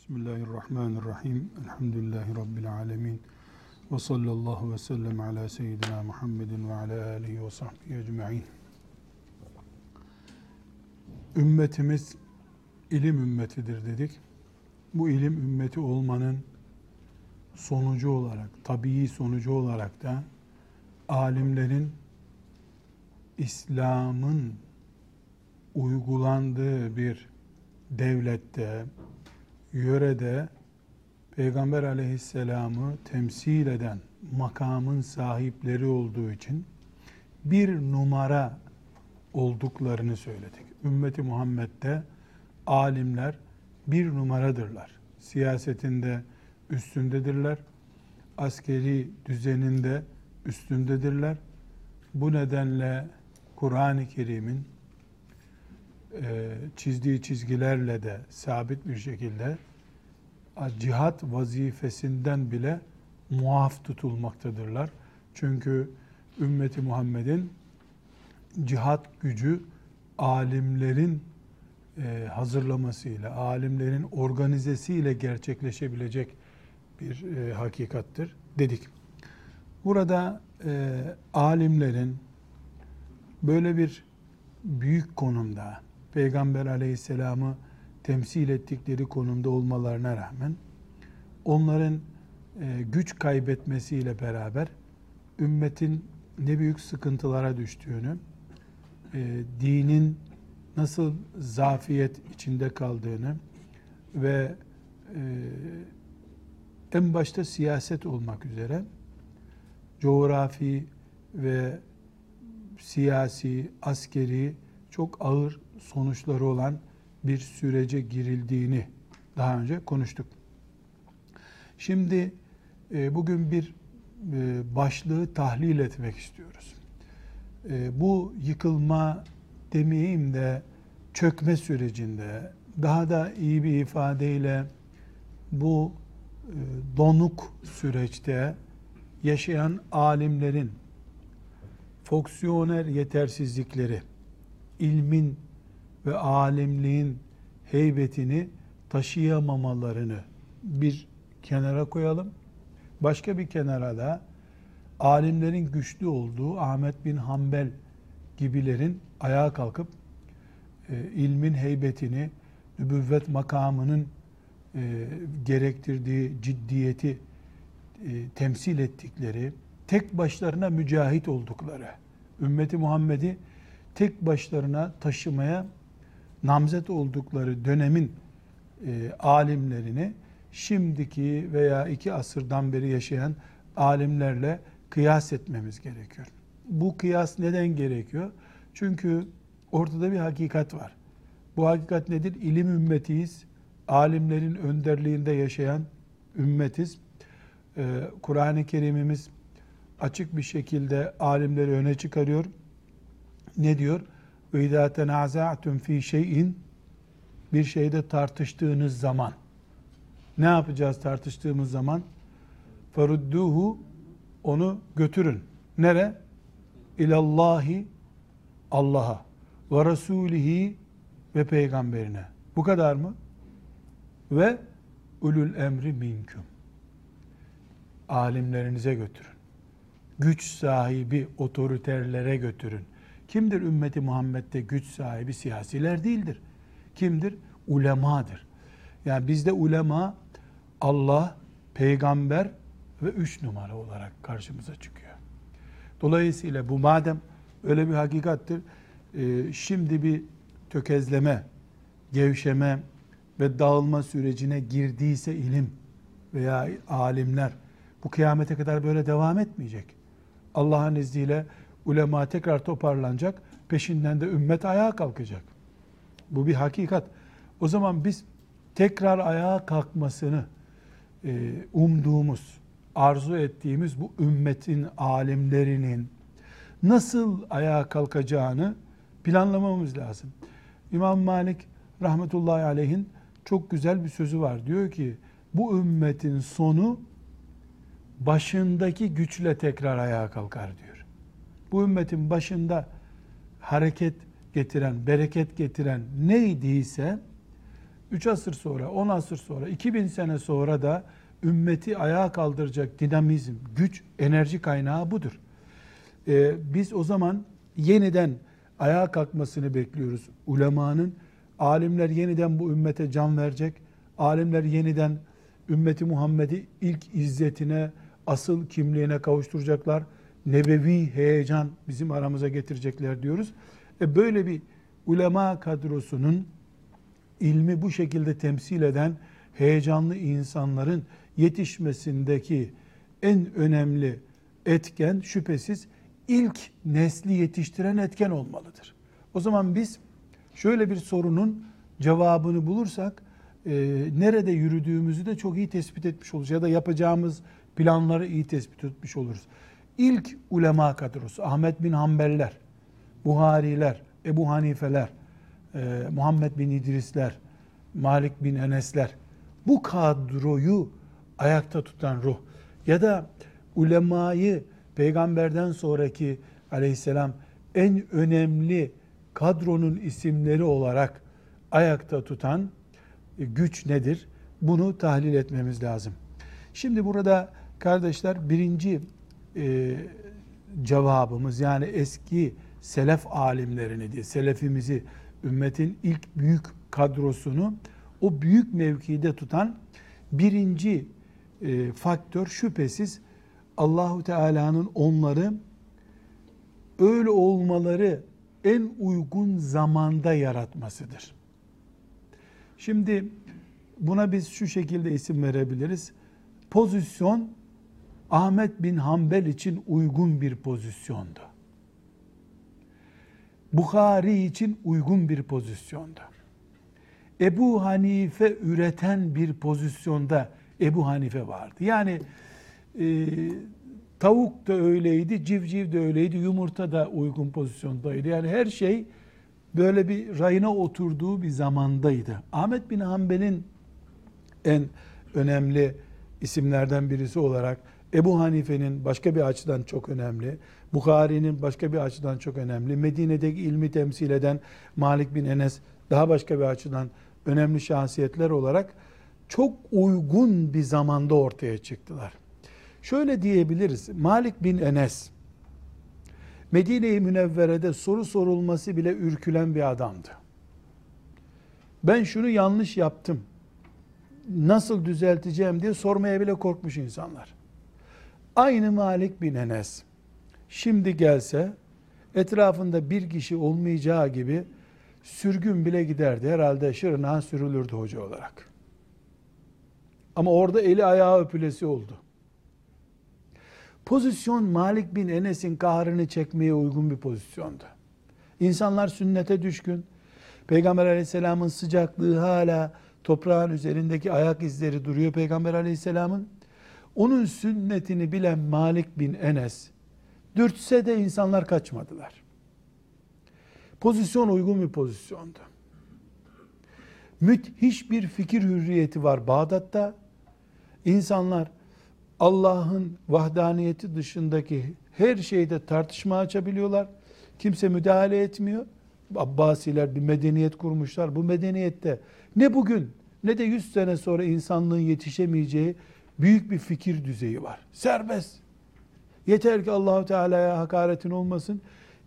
Bismillahirrahmanirrahim. Elhamdülillahi Rabbil alemin. Ve sallallahu ve sellem ala seyyidina Muhammedin ve ala alihi ve sahbihi ecma'in. Ümmetimiz ilim ümmetidir dedik. Bu ilim ümmeti olmanın sonucu olarak, tabii sonucu olarak da alimlerin İslam'ın uygulandığı bir devlette, yörede Peygamber aleyhisselamı temsil eden makamın sahipleri olduğu için bir numara olduklarını söyledik. Ümmeti Muhammed'de alimler bir numaradırlar. Siyasetinde üstündedirler. Askeri düzeninde üstündedirler. Bu nedenle Kur'an-ı Kerim'in çizdiği çizgilerle de sabit bir şekilde cihat vazifesinden bile muaf tutulmaktadırlar. Çünkü ümmeti Muhammed'in cihat gücü alimlerin e, hazırlamasıyla, alimlerin organizesiyle gerçekleşebilecek bir e, hakikattır dedik. Burada e, alimlerin böyle bir büyük konumda, Peygamber aleyhisselamı temsil ettikleri konumda olmalarına rağmen onların e, güç kaybetmesiyle beraber ümmetin ne büyük sıkıntılara düştüğünü, e, dinin nasıl zafiyet içinde kaldığını ve e, en başta siyaset olmak üzere coğrafi ve siyasi, askeri çok ağır sonuçları olan bir sürece girildiğini daha önce konuştuk. Şimdi e, bugün bir e, başlığı tahlil etmek istiyoruz. E, bu yıkılma demeyeyim de çökme sürecinde daha da iyi bir ifadeyle bu donuk süreçte yaşayan alimlerin fonksiyoner yetersizlikleri, ilmin ve alimliğin heybetini taşıyamamalarını bir kenara koyalım. Başka bir kenara da alimlerin güçlü olduğu Ahmet bin Hanbel gibilerin ayağa kalkıp e, ilmin heybetini, nübüvvet makamının e, gerektirdiği ciddiyeti e, temsil ettikleri, tek başlarına mücahit oldukları, ümmeti Muhammed'i tek başlarına taşımaya namzet oldukları dönemin e, alimlerini şimdiki veya iki asırdan beri yaşayan alimlerle kıyas etmemiz gerekiyor. Bu kıyas neden gerekiyor? Çünkü ortada bir hakikat var. Bu hakikat nedir? İlim ümmetiyiz. Alimlerin önderliğinde yaşayan ümmetiz. Ee, Kur'an-ı Kerim'imiz açık bir şekilde alimleri öne çıkarıyor. Ne diyor? Ve izâ tenâzâ'tum fî şeyin bir şeyde tartıştığınız zaman ne yapacağız tartıştığımız zaman? Ferudduhu onu götürün. Nere? İlallahi Allah'a ve ve peygamberine. Bu kadar mı? Ve ulul emri minküm. Alimlerinize götürün. Güç sahibi otoriterlere götürün. Kimdir ümmeti Muhammed'de güç sahibi? Siyasiler değildir. Kimdir? Ulemadır. Yani bizde ulema Allah, peygamber ve üç numara olarak karşımıza çıkıyor. Dolayısıyla bu madem öyle bir hakikattir, e, şimdi bir tökezleme, gevşeme ve dağılma sürecine girdiyse ilim veya alimler bu kıyamete kadar böyle devam etmeyecek. Allah'ın izniyle ulema tekrar toparlanacak, peşinden de ümmet ayağa kalkacak. Bu bir hakikat. O zaman biz tekrar ayağa kalkmasını e, umduğumuz, arzu ettiğimiz bu ümmetin alimlerinin nasıl ayağa kalkacağını planlamamız lazım. İmam Malik rahmetullahi aleyhin çok güzel bir sözü var. Diyor ki bu ümmetin sonu başındaki güçle tekrar ayağa kalkar diyor. Bu ümmetin başında hareket getiren, bereket getiren neydiyse 3 asır sonra, 10 asır sonra, 2000 sene sonra da ümmeti ayağa kaldıracak dinamizm, güç, enerji kaynağı budur. Ee, biz o zaman yeniden ayağa kalkmasını bekliyoruz. Ulemanın, alimler yeniden bu ümmete can verecek. Alimler yeniden ümmeti Muhammed'i ilk izzetine, asıl kimliğine kavuşturacaklar. Nebevi heyecan bizim aramıza getirecekler diyoruz. E böyle bir ulema kadrosunun ilmi bu şekilde temsil eden heyecanlı insanların yetişmesindeki en önemli etken şüphesiz ilk nesli yetiştiren etken olmalıdır. O zaman biz şöyle bir sorunun cevabını bulursak e, nerede yürüdüğümüzü de çok iyi tespit etmiş oluruz ya da yapacağımız planları iyi tespit etmiş oluruz. İlk ulema kadrosu Ahmet bin Hanbeller, Buhariler, Ebu Hanifeler, e, Muhammed bin İdrisler, Malik bin Enesler bu kadroyu ayakta tutan ruh ya da ulemayı peygamberden sonraki aleyhisselam en önemli kadronun isimleri olarak ayakta tutan e, güç nedir? Bunu tahlil etmemiz lazım. Şimdi burada kardeşler birinci e, cevabımız yani eski selef alimlerini diye selefimizi ümmetin ilk büyük kadrosunu o büyük mevkide tutan birinci e, faktör şüphesiz Allahu Teala'nın onları öyle olmaları en uygun zamanda yaratmasıdır. Şimdi buna biz şu şekilde isim verebiliriz. Pozisyon Ahmet bin Hanbel için uygun bir pozisyonda. Bukhari için uygun bir pozisyonda. Ebu Hanife üreten bir pozisyonda Ebu Hanife vardı. Yani e, tavuk da öyleydi, civciv de öyleydi, yumurta da uygun pozisyondaydı. Yani her şey böyle bir rayına oturduğu bir zamandaydı. Ahmet bin Hanbel'in en önemli isimlerden birisi olarak Ebu Hanife'nin başka bir açıdan çok önemli, Bukhari'nin başka bir açıdan çok önemli, Medine'deki ilmi temsil eden Malik bin Enes daha başka bir açıdan önemli şahsiyetler olarak çok uygun bir zamanda ortaya çıktılar. Şöyle diyebiliriz. Malik bin Enes Medine-i Münevvere'de soru sorulması bile ürkülen bir adamdı. Ben şunu yanlış yaptım. Nasıl düzelteceğim diye sormaya bile korkmuş insanlar. Aynı Malik bin Enes şimdi gelse etrafında bir kişi olmayacağı gibi sürgün bile giderdi. Herhalde şırnağa sürülürdü hoca olarak. Ama orada eli ayağı öpülesi oldu. Pozisyon Malik bin Enes'in kahrını çekmeye uygun bir pozisyondu. İnsanlar sünnete düşkün. Peygamber aleyhisselamın sıcaklığı hala toprağın üzerindeki ayak izleri duruyor Peygamber aleyhisselamın. Onun sünnetini bilen Malik bin Enes dürtse de insanlar kaçmadılar. Pozisyon uygun bir pozisyondu. Müthiş bir fikir hürriyeti var Bağdat'ta. İnsanlar Allah'ın vahdaniyeti dışındaki her şeyde tartışma açabiliyorlar. Kimse müdahale etmiyor. Abbasiler bir medeniyet kurmuşlar. Bu medeniyette ne bugün ne de 100 sene sonra insanlığın yetişemeyeceği büyük bir fikir düzeyi var. Serbest. Yeter ki Allahu Teala'ya hakaretin olmasın.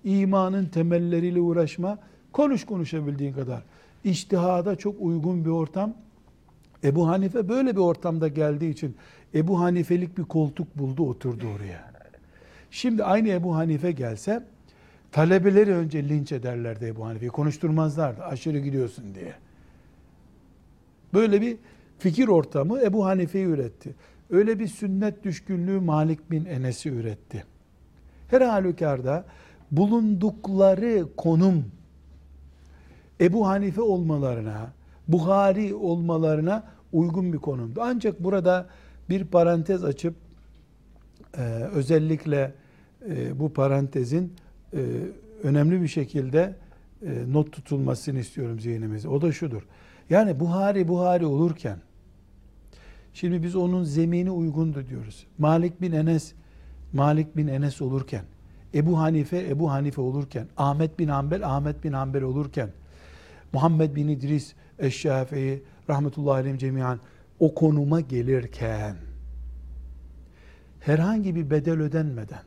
İmanın temelleriyle uğraşma. Konuş konuşabildiğin kadar. İçtihada çok uygun bir ortam. Ebu Hanife böyle bir ortamda geldiği için Ebu Hanifelik bir koltuk buldu oturdu oraya. Şimdi aynı Ebu Hanife gelse talebeleri önce linç ederlerdi Ebu Hanife'yi. Konuşturmazlardı aşırı gidiyorsun diye. Böyle bir fikir ortamı Ebu Hanife'yi üretti. Öyle bir sünnet düşkünlüğü Malik bin Enes'i üretti. Her halükarda bulundukları konum Ebu Hanife olmalarına, Buhari olmalarına uygun bir konumdu. Ancak burada bir parantez açıp e, özellikle e, bu parantezin e, önemli bir şekilde e, not tutulmasını istiyorum zihnimizde. O da şudur. Yani Buhari Buhari olurken şimdi biz onun zemini uygundu diyoruz. Malik bin Enes Malik bin Enes olurken Ebu Hanife Ebu Hanife olurken Ahmet bin Hanbel Ahmet bin Hanbel olurken Muhammed bin İdris Eşşafii rahmetullahi aleyhim cemiyan o konuma gelirken herhangi bir bedel ödenmeden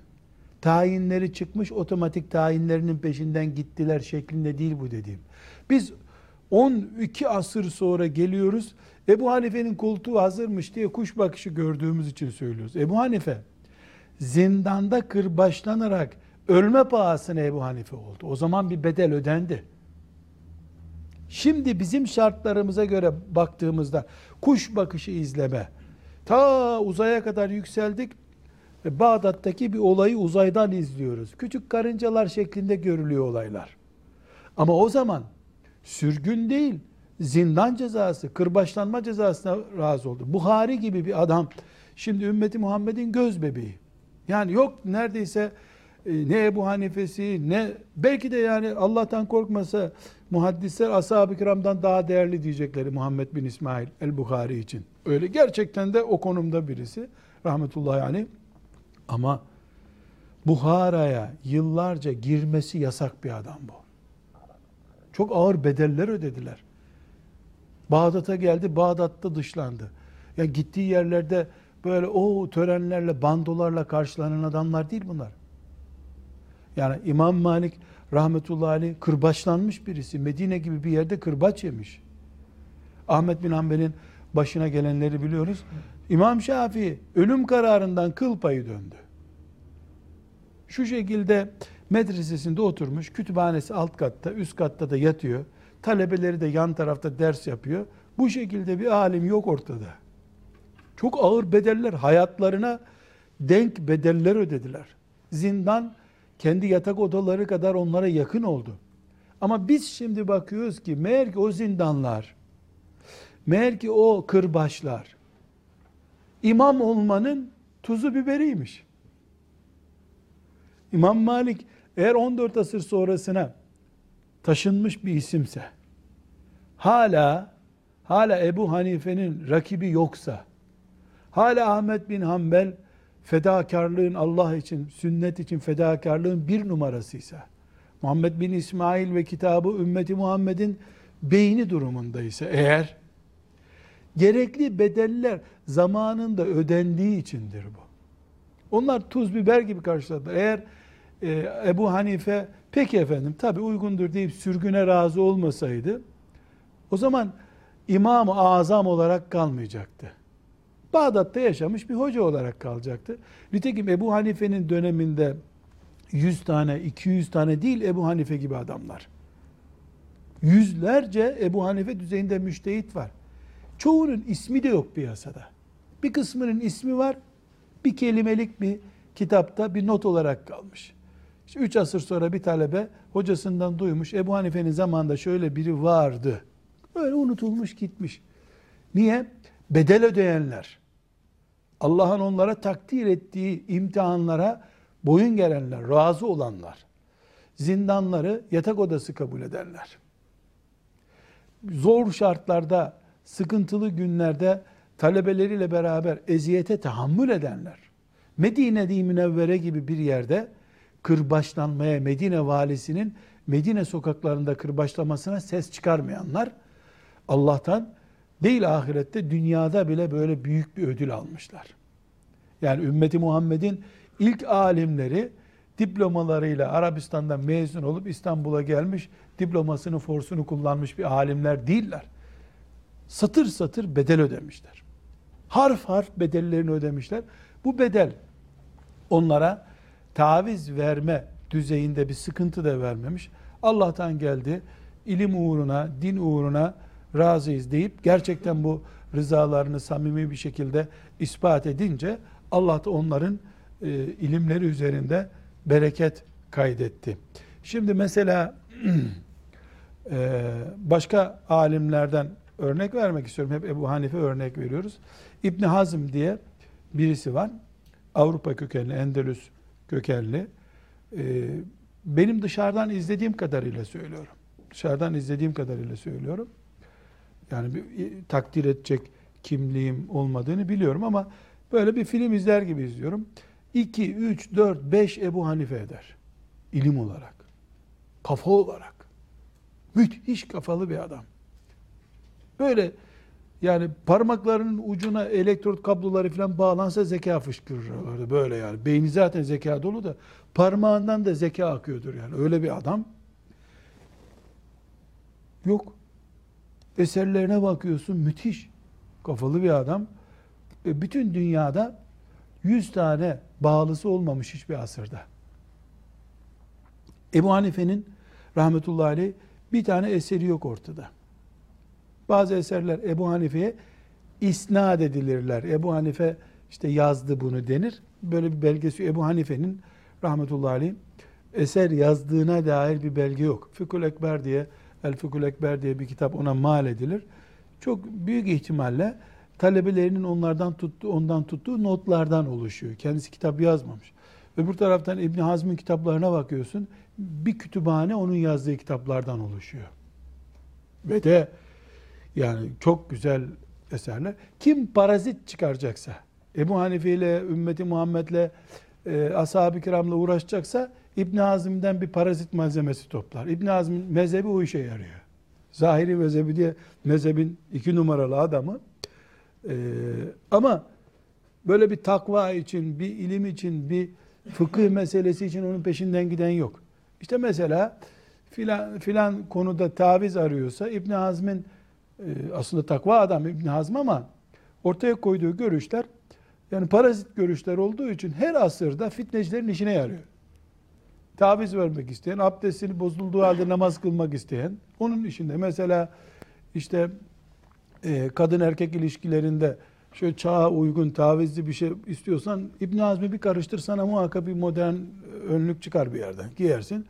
tayinleri çıkmış otomatik tayinlerinin peşinden gittiler şeklinde değil bu dediğim. Biz 12 asır sonra geliyoruz. Ebu Hanife'nin koltuğu hazırmış diye kuş bakışı gördüğümüz için söylüyoruz. Ebu Hanife zindanda kırbaçlanarak ölme pahasına Ebu Hanife oldu. O zaman bir bedel ödendi. Şimdi bizim şartlarımıza göre baktığımızda kuş bakışı izleme. Ta uzaya kadar yükseldik. Ve Bağdat'taki bir olayı uzaydan izliyoruz. Küçük karıncalar şeklinde görülüyor olaylar. Ama o zaman sürgün değil, zindan cezası, kırbaçlanma cezasına razı oldu. Buhari gibi bir adam şimdi ümmeti Muhammed'in göz bebeği. Yani yok neredeyse e, ne Ebu Hanife'si ne belki de yani Allah'tan korkmasa muhaddisler ashab-ı kiramdan daha değerli diyecekleri Muhammed bin İsmail el-Bukhari için. Öyle gerçekten de o konumda birisi rahmetullahi aleyh. Ama Buhara'ya yıllarca girmesi yasak bir adam bu. Çok ağır bedeller ödediler. Bağdat'a geldi, Bağdat'ta dışlandı. Ya gittiği yerlerde böyle o törenlerle, bandolarla karşılanan adamlar değil bunlar. Yani İmam Malik rahmetullahi aleyh kırbaçlanmış birisi. Medine gibi bir yerde kırbaç yemiş. Ahmet bin Hanbel'in başına gelenleri biliyoruz. İmam Şafii ölüm kararından kıl payı döndü. Şu şekilde medresesinde oturmuş, kütüphanesi alt katta, üst katta da yatıyor. Talebeleri de yan tarafta ders yapıyor. Bu şekilde bir alim yok ortada. Çok ağır bedeller, hayatlarına denk bedeller ödediler. Zindan kendi yatak odaları kadar onlara yakın oldu. Ama biz şimdi bakıyoruz ki meğer ki o zindanlar, meğer ki o kırbaçlar, imam olmanın tuzu biberiymiş. İmam Malik eğer 14 asır sonrasına taşınmış bir isimse, hala hala Ebu Hanife'nin rakibi yoksa, hala Ahmet bin Hanbel fedakarlığın Allah için, sünnet için fedakarlığın bir numarasıysa, Muhammed bin İsmail ve kitabı ümmeti Muhammed'in beyni durumundaysa eğer, gerekli bedeller zamanında ödendiği içindir bu. Onlar tuz biber gibi karşıladılar. Eğer e, Ebu Hanife peki efendim tabi uygundur deyip sürgüne razı olmasaydı o zaman İmam-ı Azam olarak kalmayacaktı. Bağdat'ta yaşamış bir hoca olarak kalacaktı. Nitekim Ebu Hanife'nin döneminde 100 tane, 200 tane değil Ebu Hanife gibi adamlar. Yüzlerce Ebu Hanife düzeyinde müştehit var. Çoğunun ismi de yok piyasada. Bir kısmının ismi var, bir kelimelik bir kitapta bir not olarak kalmış. İşte üç asır sonra bir talebe hocasından duymuş. Ebu Hanife'nin zamanında şöyle biri vardı. Böyle unutulmuş gitmiş. Niye? Bedel ödeyenler. Allah'ın onlara takdir ettiği imtihanlara boyun gelenler, razı olanlar. Zindanları yatak odası kabul edenler. Zor şartlarda, sıkıntılı günlerde talebeleriyle beraber eziyete tahammül edenler. Medine-i Münevvere gibi bir yerde kırbaçlanmaya Medine valisinin Medine sokaklarında kırbaçlamasına ses çıkarmayanlar Allah'tan değil ahirette dünyada bile böyle büyük bir ödül almışlar. Yani ümmeti Muhammed'in ilk alimleri diplomalarıyla Arabistan'dan mezun olup İstanbul'a gelmiş, diplomasını, forsunu kullanmış bir alimler değiller. Satır satır bedel ödemişler. Harf harf bedellerini ödemişler. Bu bedel onlara taviz verme düzeyinde bir sıkıntı da vermemiş. Allah'tan geldi. ilim uğruna, din uğruna razıyız deyip gerçekten bu rızalarını samimi bir şekilde ispat edince Allah da onların e, ilimleri üzerinde bereket kaydetti. Şimdi mesela e, başka alimlerden örnek vermek istiyorum. Hep Ebu Hanife örnek veriyoruz. İbn Hazm diye birisi var. Avrupa kökenli, Endülüs kökenli. Ee, benim dışarıdan izlediğim kadarıyla söylüyorum. Dışarıdan izlediğim kadarıyla söylüyorum. Yani bir, takdir edecek kimliğim olmadığını biliyorum ama böyle bir film izler gibi izliyorum. 2, 3, 4, 5 Ebu Hanife eder. İlim olarak. Kafa olarak. Müthiş kafalı bir adam. Böyle Yani parmaklarının ucuna elektrot kabloları falan bağlansa zeka fışkırır. Böyle yani. Beyni zaten zeka dolu da parmağından da zeka akıyordur yani. Öyle bir adam yok. Eserlerine bakıyorsun müthiş. Kafalı bir adam. E, bütün dünyada 100 tane bağlısı olmamış hiçbir asırda. Ebu Hanife'nin rahmetullahi aleyh bir tane eseri yok ortada. Bazı eserler Ebu Hanife'ye isnat edilirler. Ebu Hanife işte yazdı bunu denir. Böyle bir belgesi Ebu Hanife'nin rahmetullahi aleyh eser yazdığına dair bir belge yok. Fıkhul Ekber diye El Fıkhul Ekber diye bir kitap ona mal edilir. Çok büyük ihtimalle talebelerinin onlardan tuttuğu, ondan tuttuğu notlardan oluşuyor. Kendisi kitap yazmamış. Öbür taraftan İbni Hazm'ın kitaplarına bakıyorsun. Bir kütüphane onun yazdığı kitaplardan oluşuyor. Ve de yani çok güzel eserler. Kim parazit çıkaracaksa, Ebu Hanife ile, ümmeti Muhammed'le, e, ashab-ı kiramla uğraşacaksa İbn Hazm'den bir parazit malzemesi toplar. İbn Hazm'in mezhebi o işe yarıyor. Zahiri mezhebi diye mezhebin iki numaralı adamı. E, ama böyle bir takva için, bir ilim için, bir fıkıh meselesi için onun peşinden giden yok. İşte mesela filan, filan konuda taviz arıyorsa İbn Hazm'in aslında takva adam İbn Hazm ama ortaya koyduğu görüşler yani parazit görüşler olduğu için her asırda fitnecilerin işine yarıyor. Taviz vermek isteyen, abdestini bozulduğu halde namaz kılmak isteyen onun işinde. Mesela işte e, kadın erkek ilişkilerinde şöyle çağa uygun tavizli bir şey istiyorsan İbn Hazm'i bir karıştır sana muhakkak bir modern önlük çıkar bir yerden giyersin.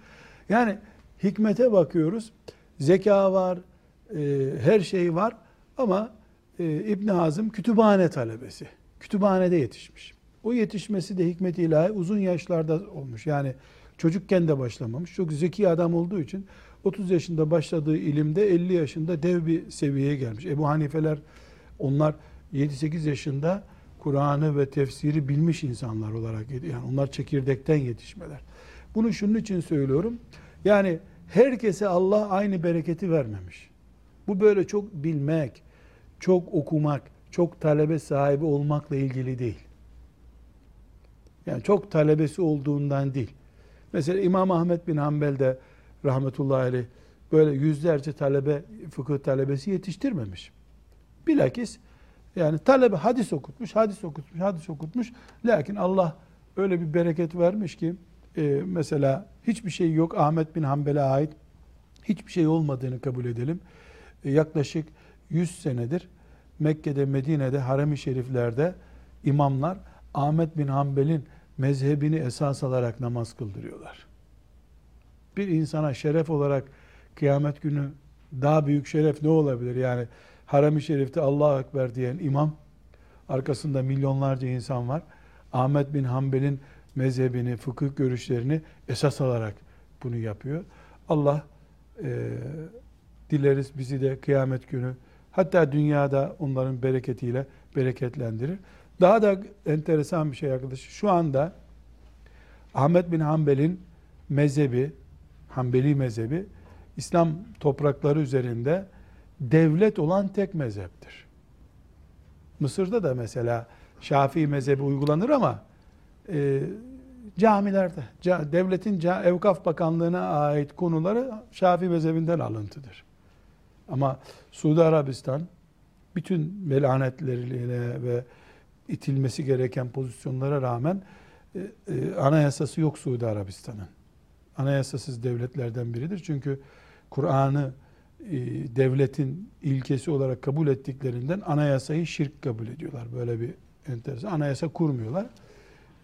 Yani hikmete bakıyoruz. Zeka var, e, her şey var ama e, İbn Hazım kütüphane talebesi. Kütüphanede yetişmiş. O yetişmesi de hikmet ilahi uzun yaşlarda olmuş. Yani çocukken de başlamamış. Çok zeki adam olduğu için 30 yaşında başladığı ilimde 50 yaşında dev bir seviyeye gelmiş. Ebu Hanifeler onlar 7-8 yaşında Kur'an'ı ve tefsiri bilmiş insanlar olarak yani onlar çekirdekten yetişmeler. Bunu şunun için söylüyorum. Yani herkese Allah aynı bereketi vermemiş. Bu böyle çok bilmek, çok okumak, çok talebe sahibi olmakla ilgili değil. Yani çok talebesi olduğundan değil. Mesela İmam Ahmet bin Hanbel de rahmetullahi aleyh böyle yüzlerce talebe, fıkıh talebesi yetiştirmemiş. Bilakis yani talebe hadis okutmuş, hadis okutmuş, hadis okutmuş. Lakin Allah öyle bir bereket vermiş ki e, mesela hiçbir şey yok Ahmet bin Hanbel'e ait hiçbir şey olmadığını kabul edelim. E, yaklaşık 100 senedir Mekke'de, Medine'de, harem-i şeriflerde imamlar Ahmet bin Hanbel'in mezhebini esas alarak namaz kıldırıyorlar. Bir insana şeref olarak kıyamet günü daha büyük şeref ne olabilir? Yani harem-i şerifte Allahu Ekber diyen imam, arkasında milyonlarca insan var. Ahmet bin Hanbel'in mezhebini, fıkıh görüşlerini esas alarak bunu yapıyor. Allah e, dileriz bizi de kıyamet günü hatta dünyada onların bereketiyle bereketlendirir. Daha da enteresan bir şey arkadaşlar. Şu anda Ahmet bin Hanbel'in mezhebi, Hanbeli mezhebi İslam toprakları üzerinde devlet olan tek mezheptir. Mısır'da da mesela Şafii mezhebi uygulanır ama e, camilerde, devletin evkaf bakanlığına ait konuları Şafii mezhebinden alıntıdır. Ama Suudi Arabistan bütün melanetleriyle ve itilmesi gereken pozisyonlara rağmen e, e, anayasası yok Suudi Arabistan'ın. Anayasasız devletlerden biridir. Çünkü Kur'an'ı e, devletin ilkesi olarak kabul ettiklerinden anayasayı şirk kabul ediyorlar. Böyle bir enteresan. Anayasa kurmuyorlar.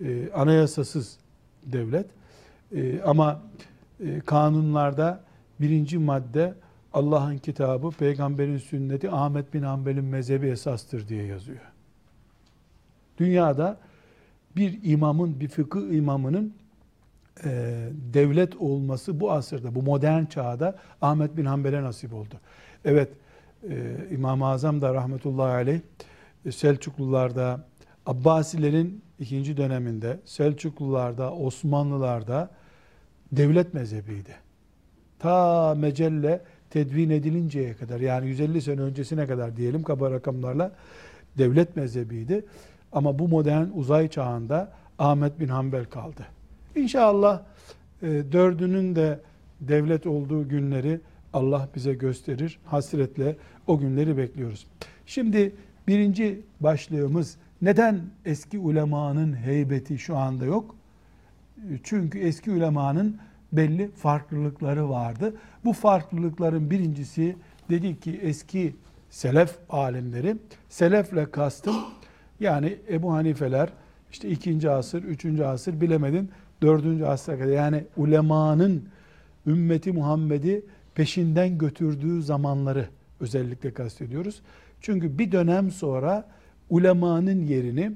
E, anayasasız devlet. E, ama e, kanunlarda birinci madde Allah'ın kitabı, peygamberin sünneti, Ahmet bin Hanbel'in mezhebi esastır diye yazıyor. Dünyada bir imamın, bir fıkıh imamının e, devlet olması bu asırda, bu modern çağda Ahmet bin Hanbel'e nasip oldu. Evet, e, İmam-ı Azam da rahmetullahi aleyh e, Selçuklularda, Abbasilerin ikinci döneminde, Selçuklularda, Osmanlılarda devlet mezhebiydi. Ta Mecelle tedvin edilinceye kadar yani 150 sene öncesine kadar diyelim kaba rakamlarla devlet mezhebiydi. Ama bu modern uzay çağında Ahmet bin Hanbel kaldı. İnşallah e, dördünün de devlet olduğu günleri Allah bize gösterir. Hasretle o günleri bekliyoruz. Şimdi birinci başlığımız neden eski ulemanın heybeti şu anda yok? Çünkü eski ulemanın belli farklılıkları vardı. Bu farklılıkların birincisi dedi ki eski selef alimleri, selefle kastım yani Ebu Hanifeler işte ikinci asır, üçüncü asır bilemedin dördüncü asra kadar yani ulemanın ümmeti Muhammed'i peşinden götürdüğü zamanları özellikle kastediyoruz. Çünkü bir dönem sonra ulemanın yerini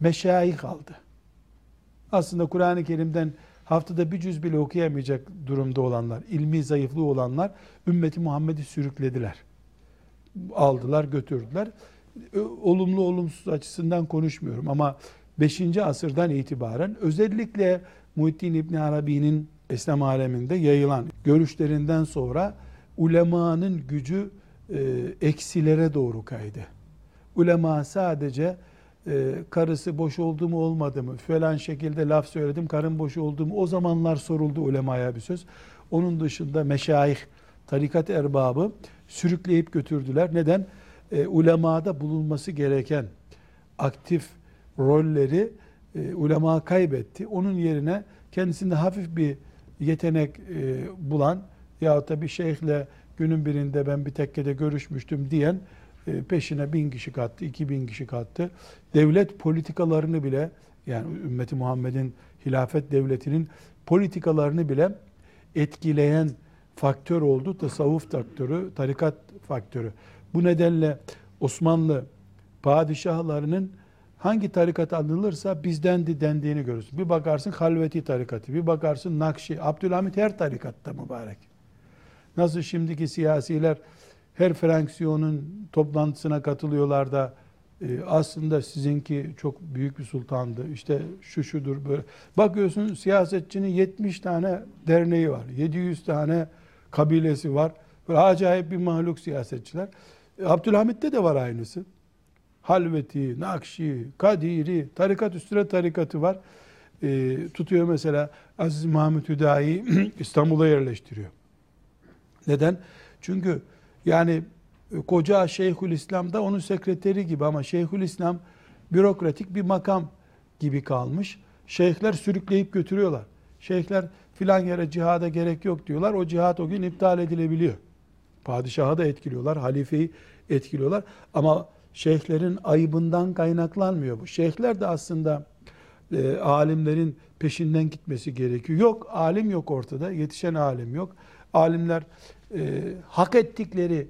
meşayih aldı. Aslında Kur'an-ı Kerim'den haftada bir cüz bile okuyamayacak durumda olanlar, ilmi zayıflığı olanlar ümmeti Muhammed'i sürüklediler. Aldılar, götürdüler. Olumlu olumsuz açısından konuşmuyorum ama 5. asırdan itibaren özellikle Muhittin İbni Arabi'nin İslam aleminde yayılan görüşlerinden sonra ulemanın gücü e, eksilere doğru kaydı. Ulema sadece e, karısı boş oldu mu olmadı mı falan şekilde laf söyledim karın boş oldu mu o zamanlar soruldu ulemaya bir söz. Onun dışında meşayih, tarikat erbabı sürükleyip götürdüler. Neden? E, ulemada bulunması gereken aktif rolleri e, ulema kaybetti. Onun yerine kendisinde hafif bir yetenek e, bulan yahut da bir şeyhle günün birinde ben bir tekkede görüşmüştüm diyen peşine bin kişi kattı, iki bin kişi kattı. Devlet politikalarını bile yani ümmeti Muhammed'in hilafet devletinin politikalarını bile etkileyen faktör oldu. Tasavvuf faktörü, tarikat faktörü. Bu nedenle Osmanlı padişahlarının hangi tarikat alınırsa bizdendi dendiğini görürsün. Bir bakarsın Halveti tarikatı, bir bakarsın Nakşi, Abdülhamit her tarikatta mübarek. Nasıl şimdiki siyasiler her fraksiyonun toplantısına katılıyorlar da e, aslında sizinki çok büyük bir sultandı. İşte şu şudur böyle. Bakıyorsun siyasetçinin 70 tane derneği var. 700 tane kabilesi var. Böyle acayip bir mahluk siyasetçiler. E, Abdülhamit'te de var aynısı. Halveti, Nakşi, Kadiri, tarikat üstüne tarikatı var. E, tutuyor mesela Aziz Mahmut Hüdayi İstanbul'a yerleştiriyor. Neden? Çünkü yani e, koca Şeyhül İslam da onun sekreteri gibi ama Şeyhül İslam bürokratik bir makam gibi kalmış. Şeyhler sürükleyip götürüyorlar. Şeyhler filan yere cihada gerek yok diyorlar. O cihat o gün iptal edilebiliyor. Padişahı da etkiliyorlar, halifeyi etkiliyorlar. Ama şeyhlerin ayıbından kaynaklanmıyor bu. Şeyhler de aslında e, alimlerin peşinden gitmesi gerekiyor. Yok, alim yok ortada, yetişen alim yok. Alimler e, hak ettikleri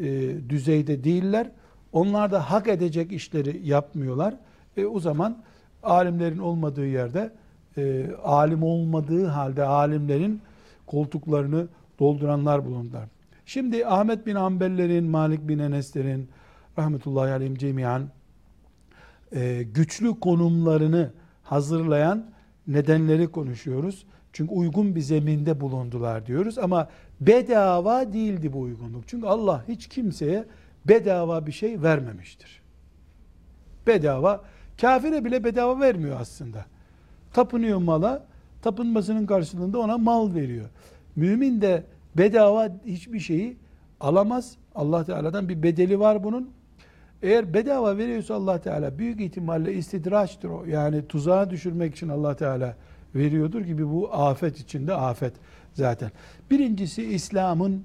e, düzeyde değiller. Onlar da hak edecek işleri yapmıyorlar. E, o zaman alimlerin olmadığı yerde, e, alim olmadığı halde alimlerin koltuklarını dolduranlar bulundular. Şimdi Ahmet bin Ambellerin, Malik bin Eneslerin, rahmetullahi aleyhim cemiyan e, güçlü konumlarını hazırlayan nedenleri konuşuyoruz. Çünkü uygun bir zeminde bulundular diyoruz ama bedava değildi bu uygunluk. Çünkü Allah hiç kimseye bedava bir şey vermemiştir. Bedava, kafire bile bedava vermiyor aslında. Tapınıyor mala, tapınmasının karşılığında ona mal veriyor. Mümin de bedava hiçbir şeyi alamaz. Allah Teala'dan bir bedeli var bunun. Eğer bedava veriyorsa Allah Teala büyük ihtimalle istidraçtır o. Yani tuzağa düşürmek için Allah Teala veriyordur gibi bu afet içinde afet zaten. Birincisi İslam'ın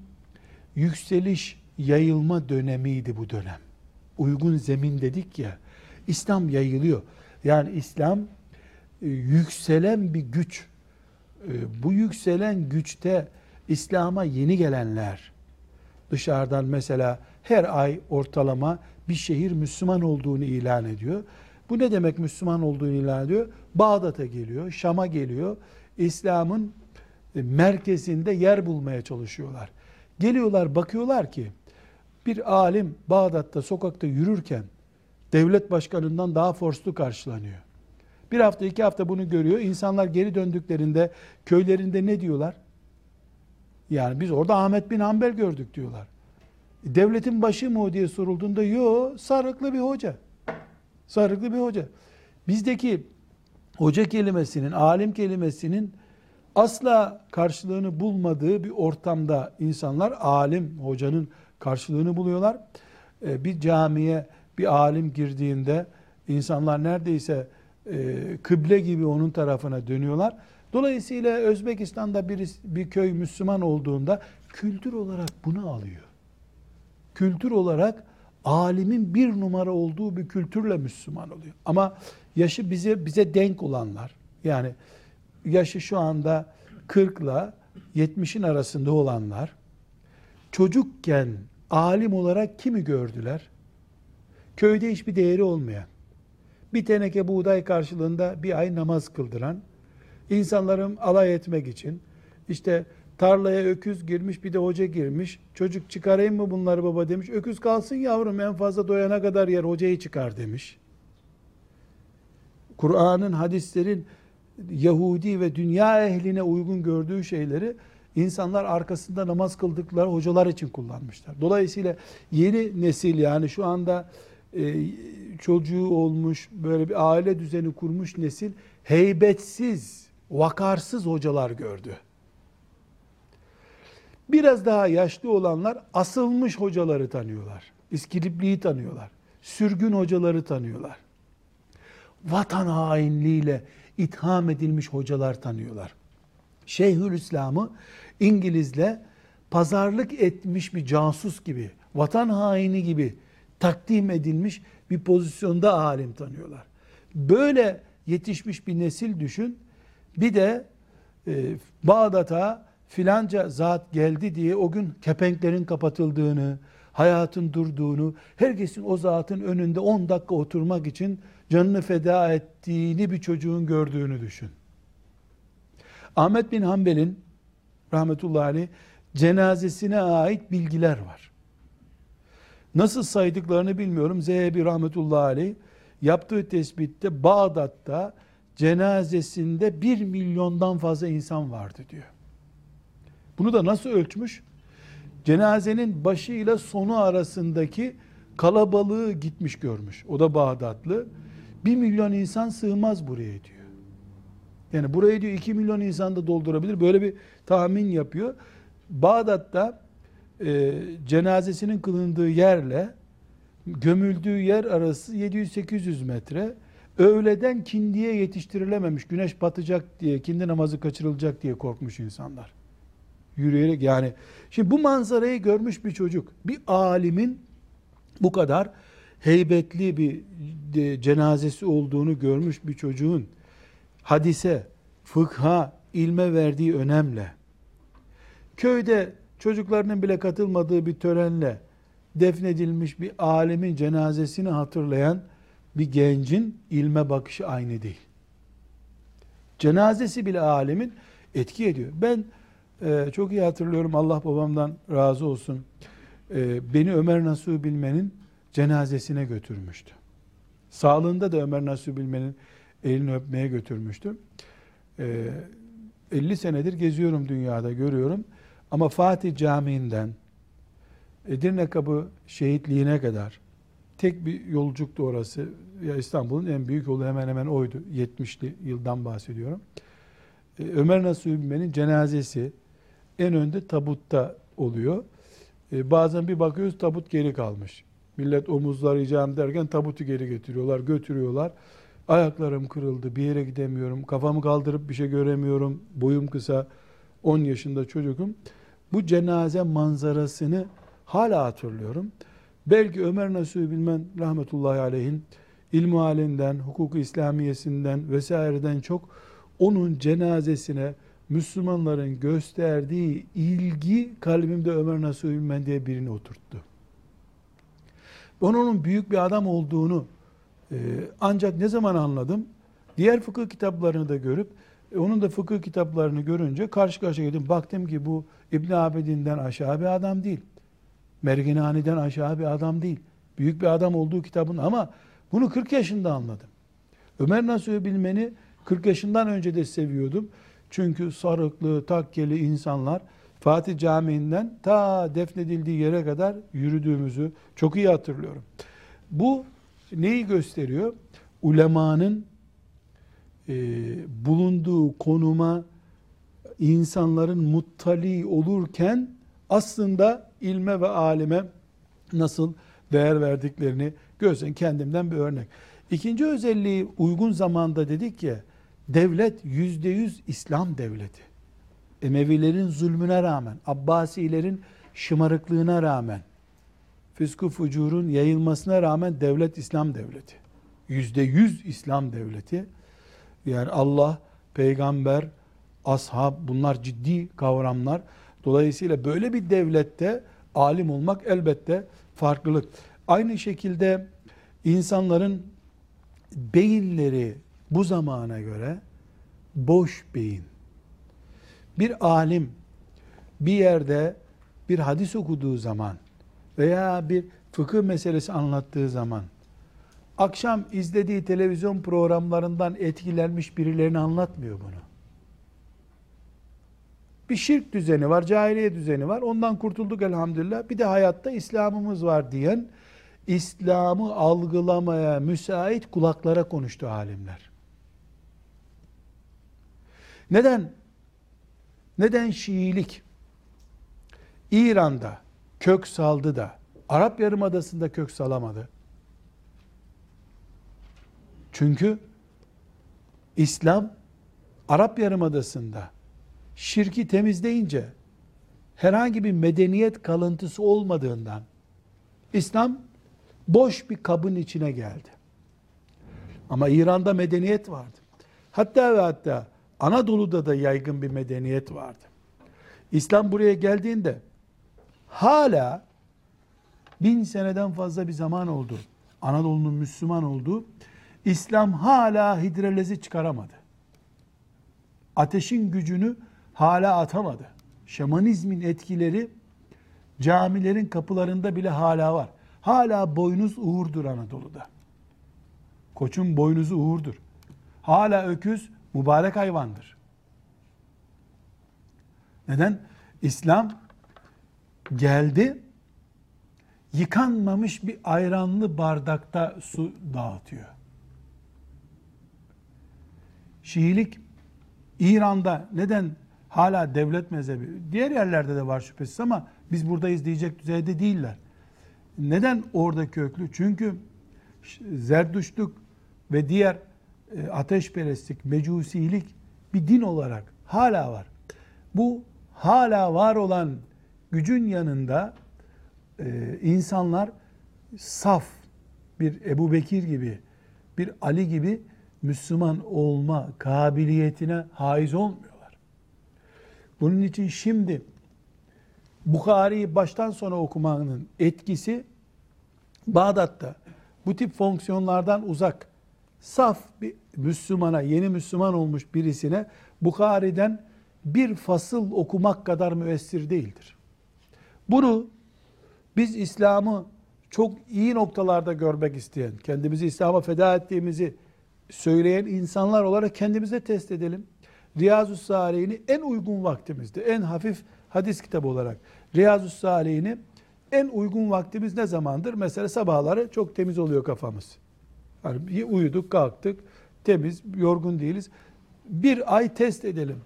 yükseliş, yayılma dönemiydi bu dönem. Uygun zemin dedik ya. İslam yayılıyor. Yani İslam e, yükselen bir güç. E, bu yükselen güçte İslam'a yeni gelenler dışarıdan mesela her ay ortalama bir şehir Müslüman olduğunu ilan ediyor. Bu ne demek Müslüman olduğunu ilan ediyor? Bağdat'a geliyor, Şam'a geliyor. İslam'ın e, merkezinde yer bulmaya çalışıyorlar. Geliyorlar bakıyorlar ki bir alim Bağdat'ta sokakta yürürken devlet başkanından daha forslu karşılanıyor. Bir hafta iki hafta bunu görüyor. İnsanlar geri döndüklerinde köylerinde ne diyorlar? Yani biz orada Ahmet bin Hanbel gördük diyorlar. Devletin başı mı o diye sorulduğunda yo sarıklı bir hoca. Sarıklı bir hoca. Bizdeki hoca kelimesinin, alim kelimesinin asla karşılığını bulmadığı bir ortamda insanlar alim hocanın karşılığını buluyorlar. Ee, bir camiye bir alim girdiğinde insanlar neredeyse e, kıble gibi onun tarafına dönüyorlar. Dolayısıyla Özbekistan'da bir, bir köy Müslüman olduğunda kültür olarak bunu alıyor. Kültür olarak alimin bir numara olduğu bir kültürle Müslüman oluyor. Ama yaşı bize bize denk olanlar yani yaşı şu anda 40 ile 70'in arasında olanlar çocukken alim olarak kimi gördüler? Köyde hiçbir değeri olmayan, bir teneke buğday karşılığında bir ay namaz kıldıran, insanların alay etmek için, işte tarlaya öküz girmiş bir de hoca girmiş, çocuk çıkarayım mı bunları baba demiş, öküz kalsın yavrum en fazla doyana kadar yer hocayı çıkar demiş. Kur'an'ın, hadislerin Yahudi ve dünya ehline uygun gördüğü şeyleri insanlar arkasında namaz kıldıkları hocalar için kullanmışlar. Dolayısıyla yeni nesil yani şu anda e, çocuğu olmuş, böyle bir aile düzeni kurmuş nesil heybetsiz, vakarsız hocalar gördü. Biraz daha yaşlı olanlar asılmış hocaları tanıyorlar. İskilipliği tanıyorlar. Sürgün hocaları tanıyorlar. Vatan hainliğiyle itham edilmiş hocalar tanıyorlar. Şeyhülislam'ı İngilizle pazarlık etmiş bir casus gibi, vatan haini gibi takdim edilmiş bir pozisyonda alim tanıyorlar. Böyle yetişmiş bir nesil düşün. Bir de e, Bağdat'a filanca zat geldi diye o gün kepenklerin kapatıldığını, hayatın durduğunu, herkesin o zatın önünde 10 dakika oturmak için canını feda ettiğini bir çocuğun gördüğünü düşün. Ahmet bin Hanbel'in rahmetullahi aleyh cenazesine ait bilgiler var. Nasıl saydıklarını bilmiyorum. Zehebi rahmetullahi aleyh yaptığı tespitte Bağdat'ta cenazesinde bir milyondan fazla insan vardı diyor. Bunu da nasıl ölçmüş? Cenazenin başıyla sonu arasındaki kalabalığı gitmiş görmüş. O da Bağdatlı. Bir milyon insan sığmaz buraya diyor. Yani burayı diyor iki milyon insan da doldurabilir. Böyle bir tahmin yapıyor. Bağdat'ta e, cenazesinin kılındığı yerle gömüldüğü yer arası 700-800 metre. Öğleden kindiye yetiştirilememiş. Güneş batacak diye, kindi namazı kaçırılacak diye korkmuş insanlar. Yürüyerek yani. Şimdi bu manzarayı görmüş bir çocuk. Bir alimin bu kadar heybetli bir cenazesi olduğunu görmüş bir çocuğun hadise, fıkha, ilme verdiği önemle köyde çocuklarının bile katılmadığı bir törenle defnedilmiş bir alemin cenazesini hatırlayan bir gencin ilme bakışı aynı değil. Cenazesi bile alemin etki ediyor. Ben e, çok iyi hatırlıyorum Allah babamdan razı olsun. E, beni Ömer Nasuh Bilmen'in cenazesine götürmüştü. Sağlığında da Ömer Nasuh Bilmen'in elini öpmeye götürmüştü. E, 50 senedir geziyorum dünyada görüyorum. Ama Fatih Camii'nden Edirne Kapı şehitliğine kadar tek bir yolculuktu orası. Ya İstanbul'un en büyük yolu hemen hemen oydu. 70'li yıldan bahsediyorum. Ee, Ömer Nasuh Bilmen'in cenazesi en önde tabutta oluyor. Ee, bazen bir bakıyoruz tabut geri kalmış. Millet omuzlarıyacağım derken tabutu geri getiriyorlar, götürüyorlar. Ayaklarım kırıldı, bir yere gidemiyorum, kafamı kaldırıp bir şey göremiyorum, boyum kısa, 10 yaşında çocukum. Bu cenaze manzarasını hala hatırlıyorum. Belki Ömer Nasuh Bilmen rahmetullahi aleyhin ilmu halinden, hukuk İslamiyesinden vesaireden çok onun cenazesine Müslümanların gösterdiği ilgi kalbimde Ömer Nasuh Bilmen diye birini oturttu. Onun büyük bir adam olduğunu e, ancak ne zaman anladım? Diğer fıkıh kitaplarını da görüp e, onun da fıkıh kitaplarını görünce karşı karşıya geldim. Baktım ki bu İbn Abidin'den aşağı bir adam değil. Merginani'den aşağı bir adam değil. Büyük bir adam olduğu kitabın ama bunu 40 yaşında anladım. Ömer Nasuh'u bilmeni 40 yaşından önce de seviyordum. Çünkü sarıklı, takkeli insanlar Fatih Camii'nden ta defnedildiği yere kadar yürüdüğümüzü çok iyi hatırlıyorum. Bu neyi gösteriyor? Ulemanın e, bulunduğu konuma insanların muttali olurken aslında ilme ve alime nasıl değer verdiklerini görsen kendimden bir örnek. İkinci özelliği uygun zamanda dedik ya devlet yüzde yüz İslam devleti. Emevilerin zulmüne rağmen, Abbasilerin şımarıklığına rağmen, fıskı fucurun yayılmasına rağmen devlet İslam devleti. Yüzde yüz İslam devleti. Yani Allah, peygamber, ashab bunlar ciddi kavramlar. Dolayısıyla böyle bir devlette alim olmak elbette farklılık. Aynı şekilde insanların beyinleri bu zamana göre boş beyin. Bir alim bir yerde bir hadis okuduğu zaman veya bir fıkıh meselesi anlattığı zaman akşam izlediği televizyon programlarından etkilenmiş birilerini anlatmıyor bunu. Bir şirk düzeni var, cahiliye düzeni var. Ondan kurtulduk elhamdülillah. Bir de hayatta İslam'ımız var diyen İslam'ı algılamaya müsait kulaklara konuştu alimler. Neden? Neden Şiilik İran'da kök saldı da Arap Yarımadası'nda kök salamadı? Çünkü İslam Arap Yarımadası'nda şirki temizleyince herhangi bir medeniyet kalıntısı olmadığından İslam boş bir kabın içine geldi. Ama İran'da medeniyet vardı. Hatta ve hatta Anadolu'da da yaygın bir medeniyet vardı. İslam buraya geldiğinde hala bin seneden fazla bir zaman oldu. Anadolu'nun Müslüman olduğu. İslam hala hidrolezi çıkaramadı. Ateşin gücünü hala atamadı. Şamanizmin etkileri camilerin kapılarında bile hala var. Hala boynuz uğurdur Anadolu'da. Koçun boynuzu uğurdur. Hala öküz mübarek hayvandır. Neden? İslam geldi, yıkanmamış bir ayranlı bardakta su dağıtıyor. Şiilik İran'da neden hala devlet mezhebi, diğer yerlerde de var şüphesiz ama biz buradayız diyecek düzeyde değiller. Neden orada köklü? Çünkü zerdüştlük ve diğer ateşperestlik, mecusilik bir din olarak hala var. Bu hala var olan gücün yanında e, insanlar saf bir Ebu Bekir gibi, bir Ali gibi Müslüman olma kabiliyetine haiz olmuyorlar. Bunun için şimdi Bukhari'yi baştan sona okumanın etkisi Bağdat'ta bu tip fonksiyonlardan uzak saf bir Müslümana, yeni Müslüman olmuş birisine Bukhari'den bir fasıl okumak kadar müessir değildir. Bunu biz İslam'ı çok iyi noktalarda görmek isteyen, kendimizi İslam'a feda ettiğimizi söyleyen insanlar olarak kendimize test edelim. Riyazu Salihini en uygun vaktimizde, en hafif hadis kitabı olarak Riyazu Salihini en uygun vaktimiz ne zamandır? Mesela sabahları çok temiz oluyor kafamız. Yani uyuduk, kalktık, temiz, yorgun değiliz. Bir ay test edelim.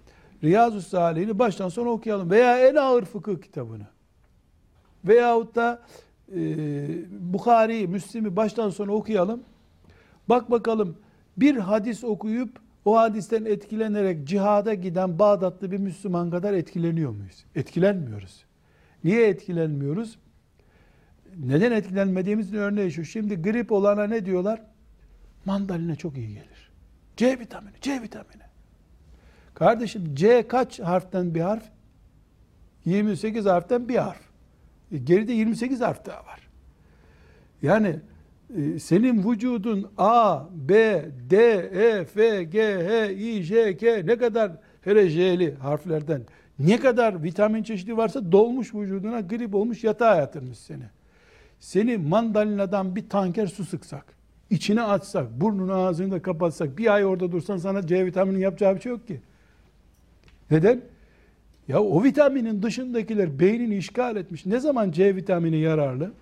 Riyazu Salihini baştan sona okuyalım. Veya en ağır fıkıh kitabını. Veyahut da e, Bukhari, Müslim'i baştan sona okuyalım. Bak bakalım bir hadis okuyup o hadisten etkilenerek cihada giden Bağdatlı bir Müslüman kadar etkileniyor muyuz? Etkilenmiyoruz. Niye etkilenmiyoruz? Neden etkilenmediğimizin örneği şu. Şimdi grip olana ne diyorlar? Mandalina çok iyi gelir. C vitamini, C vitamini. Kardeşim C kaç harften bir harf? 28 harften bir harf. E, geride 28 harf daha var. Yani e, senin vücudun A, B, D, E, F, G, H, I, J, K ne kadar hereceli harflerden ne kadar vitamin çeşidi varsa dolmuş vücuduna grip olmuş yatağa yatırmış seni. Seni mandalinadan bir tanker su sıksak, içine açsak, burnunu ağzını da kapatsak, bir ay orada dursan sana C vitamini yapacağı bir şey yok ki. Neden? Ya o vitaminin dışındakiler beynini işgal etmiş. Ne zaman C vitamini yararlı?